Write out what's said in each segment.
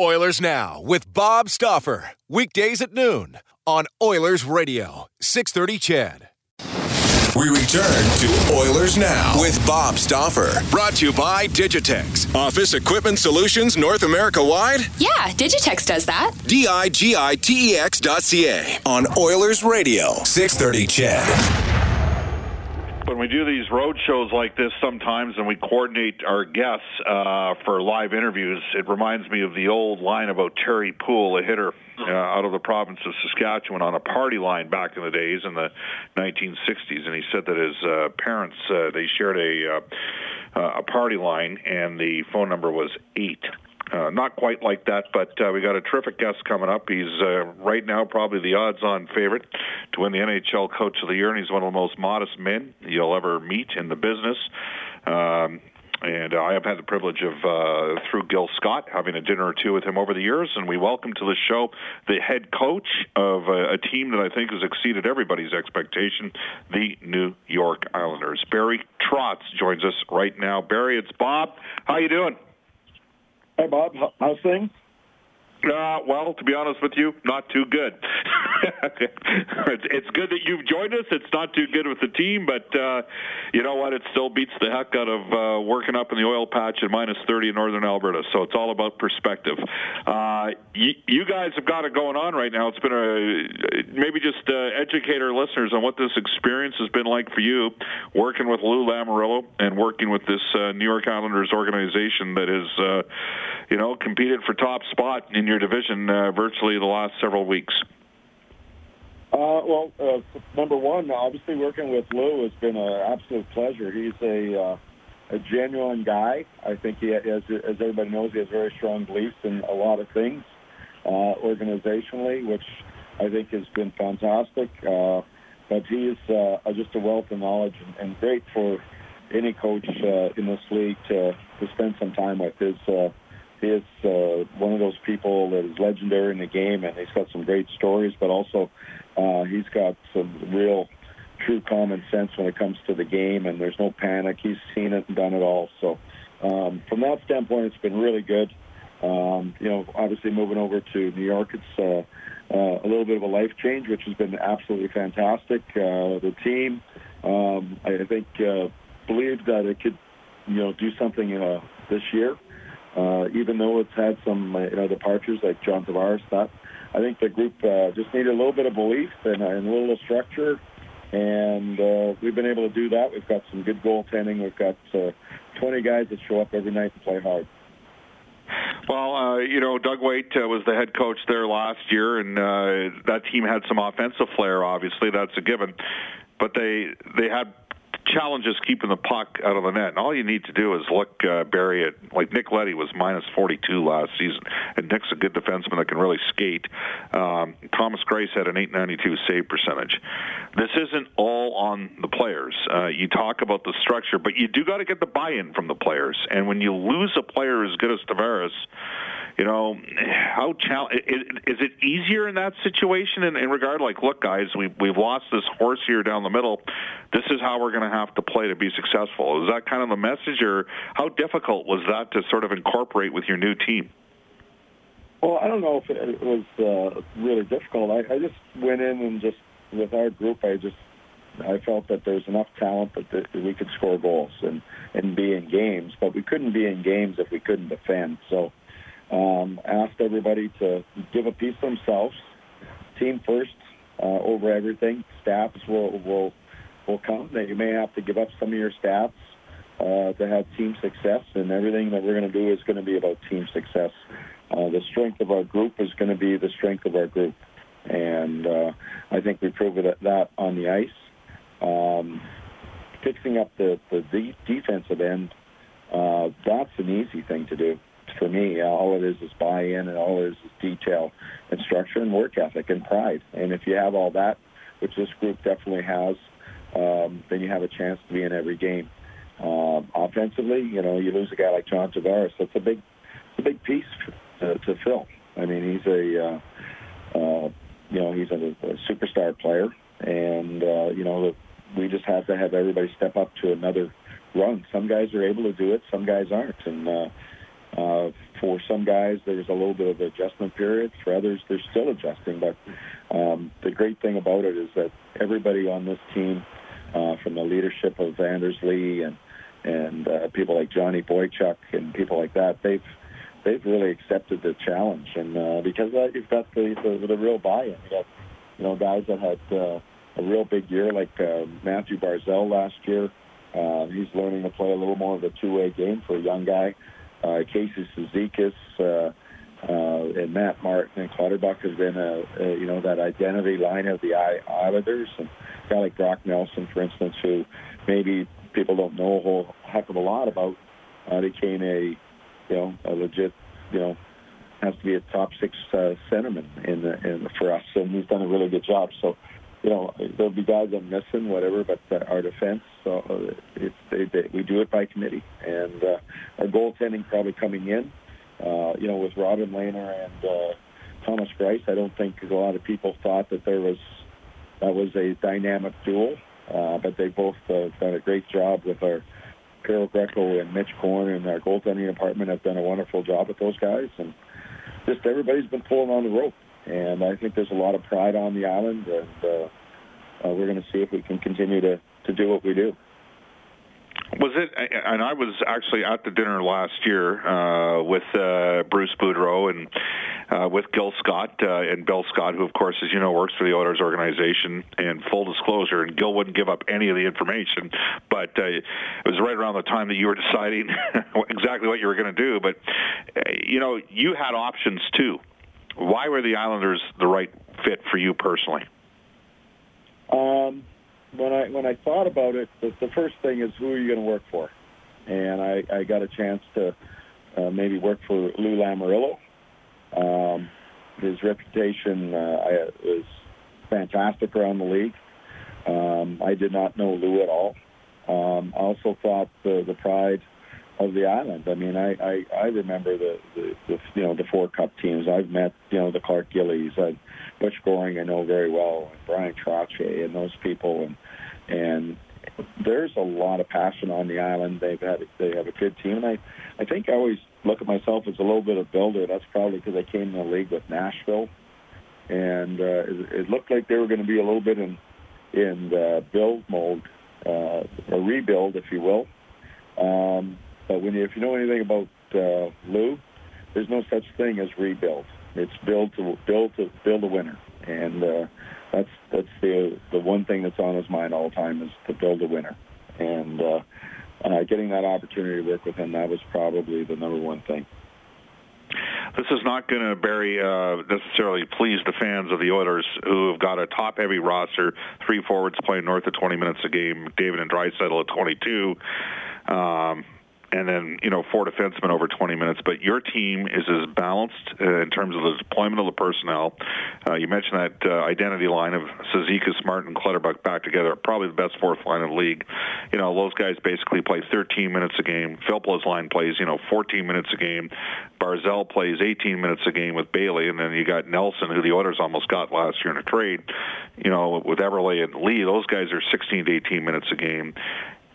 Oilers Now with Bob Stauffer. Weekdays at noon on Oilers Radio, 630 CHED. We return to Oilers Now with Bob Stauffer. Brought to you by Digitex. Office Equipment Solutions North America wide? Yeah, Digitex does that. D I G I T E X dot C A on Oilers Radio, 630 CHED when we do these road shows like this sometimes and we coordinate our guests uh, for live interviews, it reminds me of the old line about Terry Poole, a hitter uh, out of the province of Saskatchewan on a party line back in the days in the 1960s. And he said that his uh, parents, uh, they shared a, uh, a party line and the phone number was 8. Uh, not quite like that, but uh, we got a terrific guest coming up. He's uh, right now probably the odds-on favorite to win the NHL Coach of the Year, and he's one of the most modest men you'll ever meet in the business. Um, and I have had the privilege of, uh, through Gil Scott, having a dinner or two with him over the years. And we welcome to the show the head coach of a, a team that I think has exceeded everybody's expectation, the New York Islanders. Barry Trotz joins us right now. Barry, it's Bob. How you doing? Hi, Bob. How's things? Uh, well, to be honest with you, not too good. it's, it's good that you've joined us. It's not too good with the team, but uh, you know what? It still beats the heck out of uh, working up in the oil patch at minus 30 in northern Alberta. So it's all about perspective. Uh, y- you guys have got it going on right now. It's been a maybe just uh, educate our listeners on what this experience has been like for you, working with Lou Lamoriello and working with this uh, New York Islanders organization that uh, you know, competed for top spot in your your division uh, virtually the last several weeks? Uh, well, uh, number one, obviously working with Lou has been an absolute pleasure. He's a uh, a genuine guy. I think he, has, as everybody knows, he has very strong beliefs in a lot of things uh, organizationally, which I think has been fantastic. Uh, but he is uh, just a wealth of knowledge and, and great for any coach uh, in this league to, to spend some time with. His uh, is uh, one of those people that is legendary in the game, and he's got some great stories, but also uh, he's got some real true common sense when it comes to the game, and there's no panic. He's seen it and done it all. So um, from that standpoint, it's been really good. Um, you know, obviously moving over to New York, it's uh, uh, a little bit of a life change, which has been absolutely fantastic. Uh, the team, um, I think, uh, believed that it could, you know, do something uh, this year uh, even though it's had some uh, you know departures like John Tavares. That I think the group uh, just needed a little bit of belief and, and a little structure, and uh, we've been able to do that. We've got some good goaltending. We've got uh, 20 guys that show up every night and play hard. Well, uh, you know, Doug Weight uh, was the head coach there last year, and uh, that team had some offensive flair. Obviously, that's a given. But they they had challenges keeping the puck out of the net. And all you need to do is look, uh, Barry, at like Nick Leddy was minus 42 last season, and Nick's a good defenseman that can really skate. Um, Thomas Greiss had an 892 save percentage. This isn't all on the players. Uh, you talk about the structure, but you do got to get the buy-in from the players. And when you lose a player as good as Tavares, you know, how chal- is, it easier in that situation in, in regard like, look, guys, we we've lost this horse here down the middle. This is how we're going to have to play to be successful. Is that kind of the message, or how difficult was that to sort of incorporate with your new team? Well, I don't know if it was uh, really difficult. I, I just went in and just with our group, I just I felt that there was enough talent that, that we could score goals and and be in games, but we couldn't be in games if we couldn't defend. So um, asked everybody to give a piece themselves, team first uh, over everything. Stats will will will come. That you may have to give up some of your stats uh, to have team success, and everything that we're going to do is going to be about team success. Uh, the strength of our group is going to be the strength of our group, and uh, I think we proved that, that on the ice. Um, fixing up the, the, the defensive end, uh, that's an easy thing to do for me. All it is is buy-in, and all it is is detail and structure and work ethic and pride. And if you have all that, which this group definitely has, um, then you have a chance to be in every game. Um, offensively, you know, you lose a guy like John Tavares. That's a big, it's a big piece to, to fill. I mean, he's a, uh, uh, you know, he's a, a superstar player, and uh, you know, we just have to have everybody step up to another run. Some guys are able to do it, some guys aren't, and uh, uh, for some guys, there's a little bit of adjustment period. For others, they're still adjusting. But um, the great thing about it is that everybody on this team, uh, from the leadership of Anders Lee and and uh, people like Johnny Boychuk and people like that, they've they've really accepted the challenge, and uh, because uh, you've got the, the the real buy-in. You got you know guys that had uh, a real big year, like uh, Matthew Barzal last year. Uh, he's learning to play a little more of a two-way game for a young guy. Casey Cizikas, uh, uh, and Matt Martin and Clutterbuck has been a, a you know that identity line of the Islanders, and a guy like Brock Nelson, for instance, who maybe people don't know a whole heck of a lot about, uh, became a you know, a legit, you know, has to be a top six uh, centerman in, the, in the, for us, and he's done a really good job. So, you know, there'll be guys I'm missing, whatever, but uh, our defense, so uh, it's they, they, we do it by committee, and uh, our goaltending probably coming in, uh, you know, with Robin Lehner and uh, Thomas Greiss. I don't think a lot of people thought that there was that was a dynamic duel, uh, but they both uh, done a great job with our Piero Greco and Mitch Korn and our goaltending department have done a wonderful job with those guys, and just everybody's been pulling on the rope. And I think there's a lot of pride on the island, and uh, uh, we're going to see if we can continue to, to do what we do. Was it? And I was actually at the dinner last year uh, with uh, Bruce Boudreau and uh, with Gil Scott uh, and Bill Scott, who, of course, as you know, works for the Oilers organization. And full disclosure, and Gil wouldn't give up any of the information, but uh, it was right around the time that you were deciding exactly what you were going to do. But uh, you know, you had options too. Why were the Islanders the right fit for you personally? Um, when I when I thought about it, the, the first thing is who are you going to work for, and I, I got a chance to uh, maybe work for Lou Lamoriello. Um, his reputation uh, was fantastic around the league. Um, I did not know Lou at all. Um, I also thought the the pride of the island. I mean, I I, I remember the, the the you know the four cup teams. I've met you know the Clark Gillies, I, Butch Goring, I know very well, and Bryan Trottier, and those people, and and there's a lot of passion on the island. They've had they have a good team, and I I think I always look at myself as a little bit of builder. That's probably because I came in the league with Nashville, and uh, it, it looked like they were going to be a little bit in in uh, build mode, uh, a rebuild, if you will. Um, but when you, if you know anything about uh, Lou, there's no such thing as rebuild. It's build to build to build a winner, and uh, that's that's the the one thing that's on his mind all the time is to build a winner. And uh, uh, getting that opportunity to work with him, that was probably the number one thing. This is not going to, Barry, uh, necessarily please the fans of the Oilers who have got a top-heavy roster, three forwards playing north of 20 minutes a game, David and Draisaitl at 22. Um, and then you know four defensemen over 20 minutes. But your team is as balanced uh, in terms of the deployment of the personnel. Uh, you mentioned that uh, identity line of Cizikas, Martin, and Clutterbuck back together, probably the best fourth line in the league. You know those guys basically play 13 minutes a game. Filppula's line plays you know 14 minutes a game. Barzal plays 18 minutes a game with Bailey, and then you got Nelson, who the Oilers almost got last year in a trade. You know with Eberle and Lee, those guys are 16 to 18 minutes a game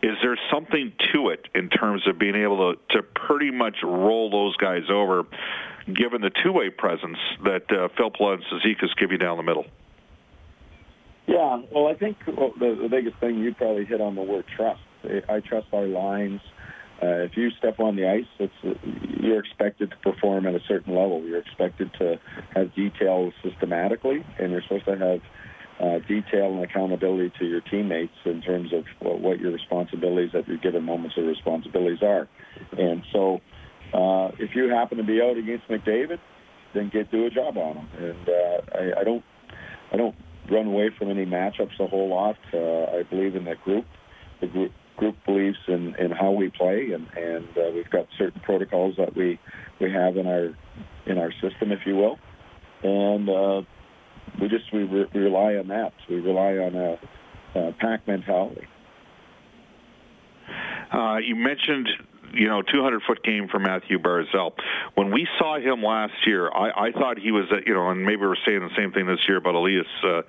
is there something to it in terms of being able to, to pretty much roll those guys over, given the two-way presence that uh, Filppula and Cizikas give you down the middle? Yeah, well, I think the, the biggest thing you probably hit on the word trust. I trust our lines. Uh, if you step on the ice, it's you're expected to perform at a certain level. You're expected to have details systematically, and you're supposed to have uh, detail and accountability to your teammates in terms of what, what your responsibilities at your given moments of responsibilities are. And so, uh, if you happen to be out against McDavid, then get do a job on him. And uh, I, I don't, I don't run away from any matchups a whole lot. Uh, I believe in the group. The group group believes in, in how we play, and and uh, we've got certain protocols that we we have in our in our system, if you will, and uh, we just we, re- rely on that. We rely on a, a pack mentality. Uh, you mentioned you know, 200 foot game for Matthew Barzal. When we saw him last year, I, I thought he was, uh, you know, and maybe we're saying the same thing this year about Elias uh,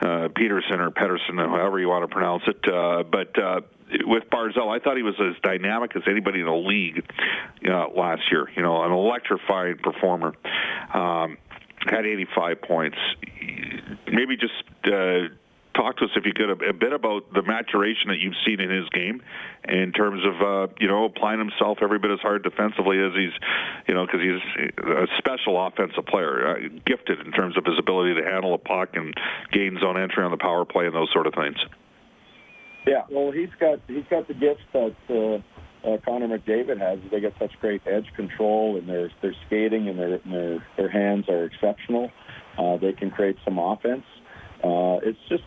uh, Peterson or Pedersen, however you want to pronounce it. Uh, but uh, with Barzal, I thought he was as dynamic as anybody in the league know, last year. You know, an electrifying performer. Um, had 85 points. Maybe just uh, talk to us, if you could, a, a, bit about the maturation that you've seen in his game in terms of, uh, you know, applying himself every bit as hard defensively as he's, you know, because he's a special offensive player, uh, gifted in terms of his ability to handle a puck and gain zone entry on the power play and those sort of things. Yeah, well, he's got he's got the gifts that uh, uh, Connor McDavid has. They get such great edge control, and their their skating and their and their their hands are exceptional. Uh, they can create some offense. Uh, it's just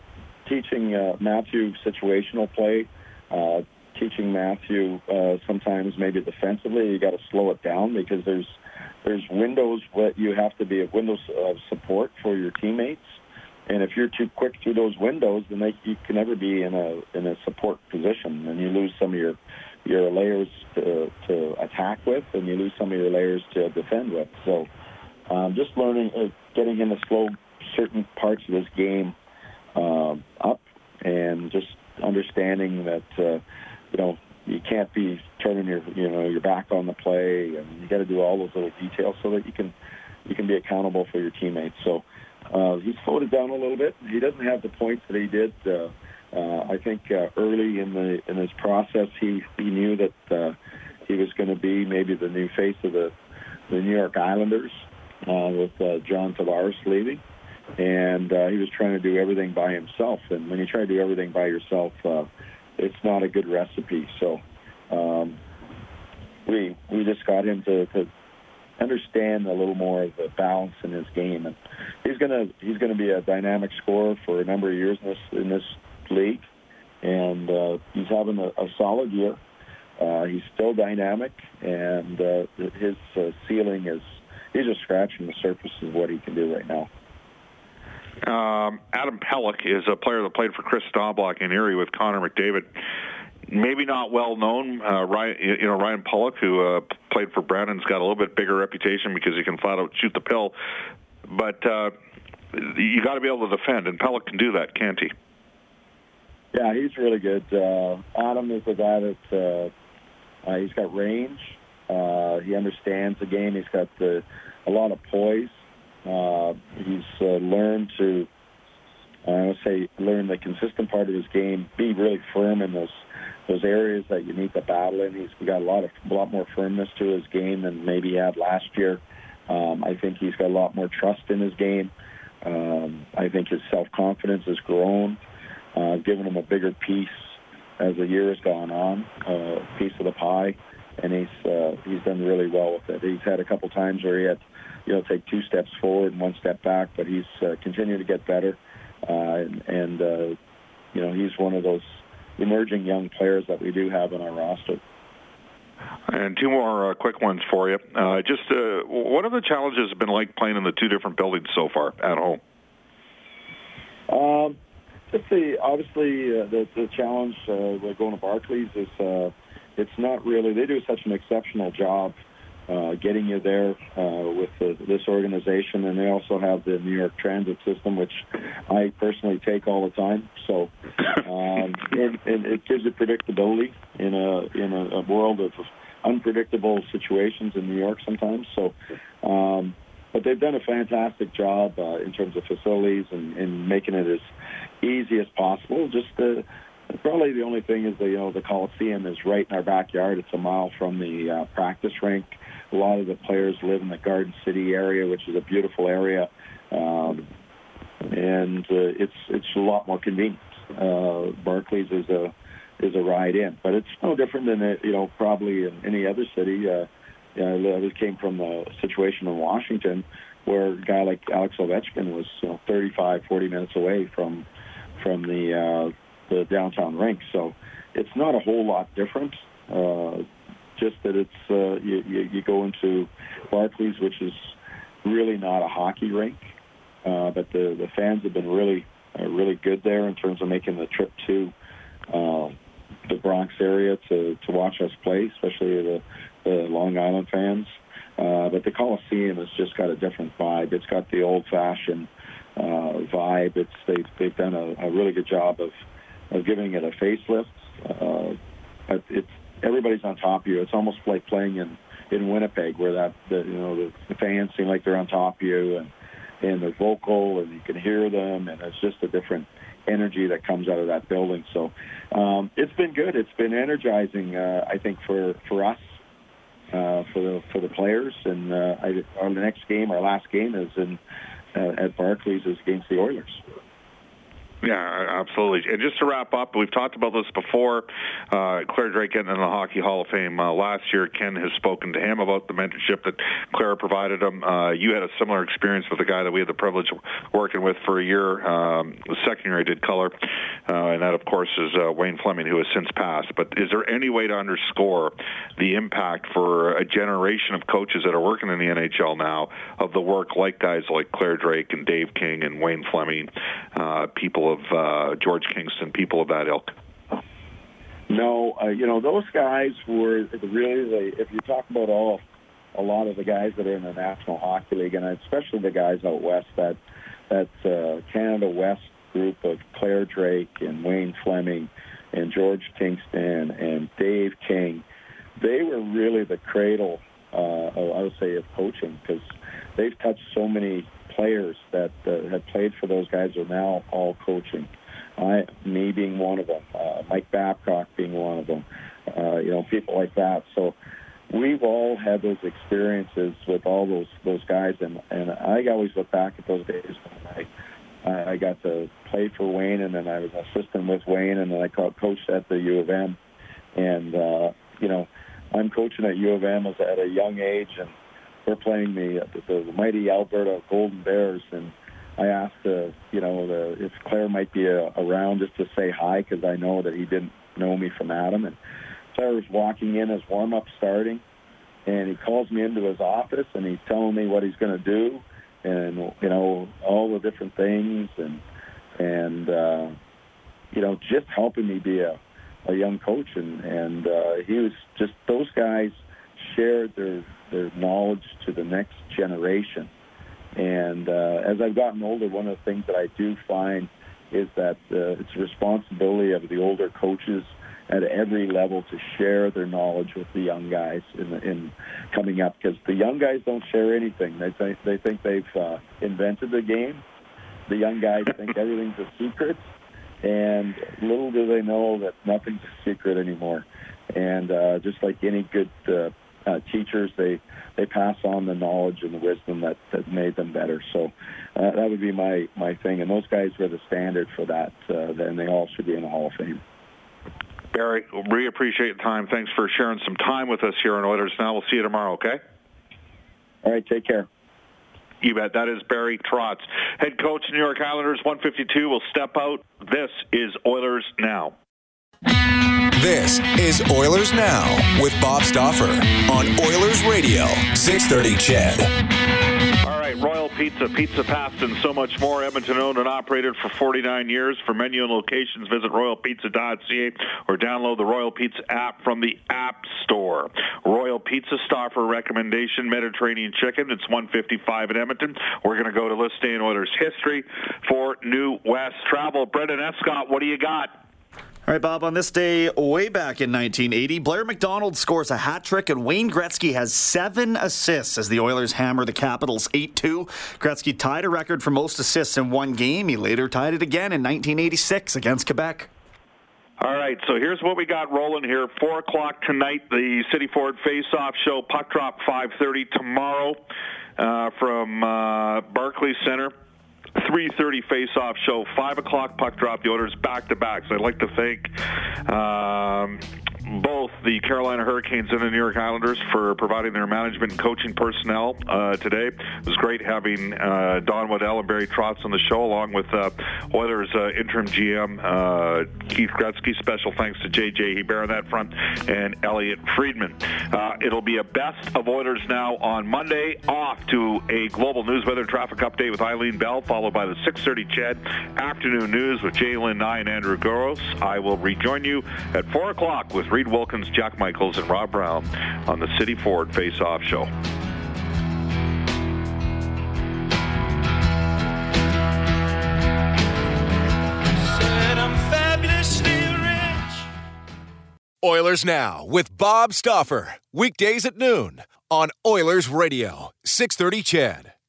teaching uh, Matthew situational play, uh, teaching Matthew uh, sometimes maybe defensively you got to slow it down because there's there's windows that you have to be a windows of support for your teammates, and if you're too quick through those windows, then they, you can never be in a in a support position, and you lose some of your your layers to, to attack with, and you lose some of your layers to defend with. So, um, just learning, uh, getting him to slow certain parts of this game uh, up, and just understanding that uh, you know you can't be turning your you know your back on the play, and you got to do all those little details so that you can you can be accountable for your teammates. So uh, he's it down a little bit. He doesn't have the points that he did. Uh, uh, I think uh, early in the in his process, he he knew that uh, he was going to be maybe the new face of the the New York Islanders uh, with uh, John Tavares leaving and uh, he was trying to do everything by himself. And when you try to do everything by yourself, uh, it's not a good recipe. So um, we we just got him to, to understand a little more of the balance in his game, and he's gonna he's gonna be a dynamic scorer for a number of years in this in this league, and uh, he's having a, a solid year. Uh, he's still dynamic, and uh, his uh, ceiling is he's just scratching the surface of what he can do right now. Um, Adam Pelech is a player that played for Kris Knoblauch in Erie with Connor McDavid. Maybe not well known. Uh, Ryan, you know, Ryan Pulock, who uh, played for Brandon's, got a little bit bigger reputation because he can flat out shoot the pill. But uh, you got to be able to defend, and Pelech can do that, can't he? Yeah, he's really good. Uh, Adam is a guy that uh, uh, he's got range. Uh, he understands the game. He's got the, a lot of poise. Uh, he's uh, learned to, I would say, learn the consistent part of his game, be really firm in those those areas that you need to battle in. He's got a lot of a lot more firmness to his game than maybe he had last year. Um, I think he's got a lot more trust in his game. Um, I think his self confidence has grown, uh, given him a bigger piece as the year has gone on, uh, piece of the pie, and he's uh, he's done really well with it. He's had a couple times where he had you know, take two steps forward and one step back, but he's uh, continuing to get better. Uh, and, and uh, you know, he's one of those emerging young players that we do have in our roster. And two more uh, quick ones for you. Uh, just uh, what have the challenges been like playing in the two different buildings so far at home? Um, just the obviously uh, the the challenge uh, with going to Barclays is uh, it's not really they do such an exceptional job uh, getting you there uh, with the, this organization. And they also have the New York Transit System, which I personally take all the time. So um, it, it, it gives you predictability in a in a, a world of unpredictable situations in New York sometimes. So um, but they've done a fantastic job uh, in terms of facilities and, and making it as easy as possible. Just uh, probably the only thing is that you know the Coliseum is right in our backyard. It's a mile from the uh, practice rink. A lot of the players live in the Garden City area, which is a beautiful area, um, and uh, it's it's a lot more convenient. Uh, Barclays is a is a ride in, but it's no different than it, you know probably in any other city. Uh, you know, I came from a situation in Washington where a guy like Alex Ovechkin was you know, 35, 40 minutes away from from the uh, the downtown rink. So it's not a whole lot different. Uh, just that it's uh, you, you, you go into Barclays, which is really not a hockey rink, uh, but the the fans have been really uh, really good there in terms of making the trip to uh, the Bronx area to to watch us play, especially the the Long Island fans. Uh, but the Coliseum has just got a different vibe. It's got the old-fashioned uh, vibe. It's they've they've done a, a really good job of of giving it a facelift. Uh, but it's everybody's on top of you. It's almost like playing in in Winnipeg, where that the, you know the, the fans seem like they're on top of you and and they're vocal and you can hear them and it's just a different energy that comes out of that building. So um, it's been good. It's been energizing. Uh, I think for for us uh, for the for the players. And uh, I, our next game, our last game, is in uh, at Barclays is against the Oilers. Yeah, absolutely. And just to wrap up, we've talked about this before. Uh, Clare Drake getting in the Hockey Hall of Fame uh, last year. Ken has spoken to him about the mentorship that Clare provided him. Uh, you had a similar experience with a guy that we had the privilege of working with for a year. Um, second year I did color, uh, and that of course is uh, Wayne Fleming, who has since passed. But is there any way to underscore the impact for a generation of coaches that are working in the NHL now of the work like guys like Clare Drake and Dave King and Wayne Fleming, uh, of uh, George Kingston, people of that ilk? No, uh, you know those guys were really the. If you talk about all, a lot of the guys that are in the National Hockey League, and especially the guys out west, that that uh, Canada West group of Clare Drake and Wayne Fleming and George Kingston and Dave King, they were really the cradle, uh, I would say, of coaching because they've touched so many players that uh, have played for those guys are now all coaching. I, me being one of them, uh, Mike Babcock being one of them, uh, you know, people like that. So we've all had those experiences with all those those guys, and and I always look back at those days when I I got to play for Wayne, and then I was assistant with Wayne, and then I coached at the U of M, and uh, you know, I'm coaching at U of M as at a young age, and we're playing the, the the mighty Alberta Golden Bears, and I asked, uh, you know, the, if Clare might be uh, around just to say hi because I know that he didn't know me from Adam. And Clare was walking in as warm up starting, and he calls me into his office and he's telling me what he's going to do, and you know all the different things, and and uh, you know just helping me be a a young coach, and and uh, he was just those guys shared their their knowledge to the next generation. And uh, as I've gotten older, one of the things that I do find is that uh, it's a responsibility of the older coaches at every level to share their knowledge with the young guys in, in coming up because the young guys don't share anything. They think they think they've uh, invented the game. The young guys think everything's a secret, and little do they know that nothing's a secret anymore. And uh, just like any good uh, uh, teachers. They they pass on the knowledge and the wisdom that, that made them better. So uh, that would be my my thing. And those guys were the standard for that. Uh, then they all should be in the Hall of Fame. Barry, we appreciate the time. Thanks for sharing some time with us here on Oilers Now. We'll see you tomorrow. Okay. All right. Take care. You bet. That is Barry Trotz, head coach New York Islanders. 152 will step out. This is Oilers Now. This is Oilers Now with Bob Stauffer on Oilers Radio, 630 CHED. All right, Royal Pizza, Pizza Past, and so much more. Edmonton owned and operated for 49 years. For menu and locations, visit royalpizza.ca or download the Royal Pizza app from the App Store. Royal Pizza Stauffer recommendation, Mediterranean chicken. It's 155 in Edmonton. We're going to go to List Day in Oilers history for New West Travel. Brendan Escott, what do you got? All right, Bob, on this day way back in 1980, Blair MacDonald scores a hat trick and Wayne Gretzky has seven assists as the Oilers hammer the Capitals 8 2. Gretzky tied a record for most assists in one game. He later tied it again in 1986 against Quebec. All right, so here's what we got rolling here. Four o'clock tonight, the City Ford Face-Off Show. Puck drop 5:30 tomorrow uh, from uh, Barclays Center. 3.30 face-off show, 5 o'clock puck drop, the Oilers back-to-back. So I'd like to thank um, both the Carolina Hurricanes and the New York Islanders for providing their management and coaching personnel uh, today. It was great having uh, Don Waddell and Barry Trotz on the show, along with uh, Oilers uh, interim GM uh, Keith Gretzky. Special thanks to JJ Hebert on that front and Elliot Friedman. Uh, it'll be a best of Oilers now on Monday. Off to a global news weather traffic update with Eileen Bell, followed by the 6:30 CHED afternoon news with Jalen Nye and Andrew Goros. I will rejoin you at 4 o'clock with. Reed Wilkins, Jack Michaels, and Rob Brown on the City Ford Face Off Show. Oilers Now with Bob Stauffer. Weekdays at noon on Oilers Radio, 630 CHED.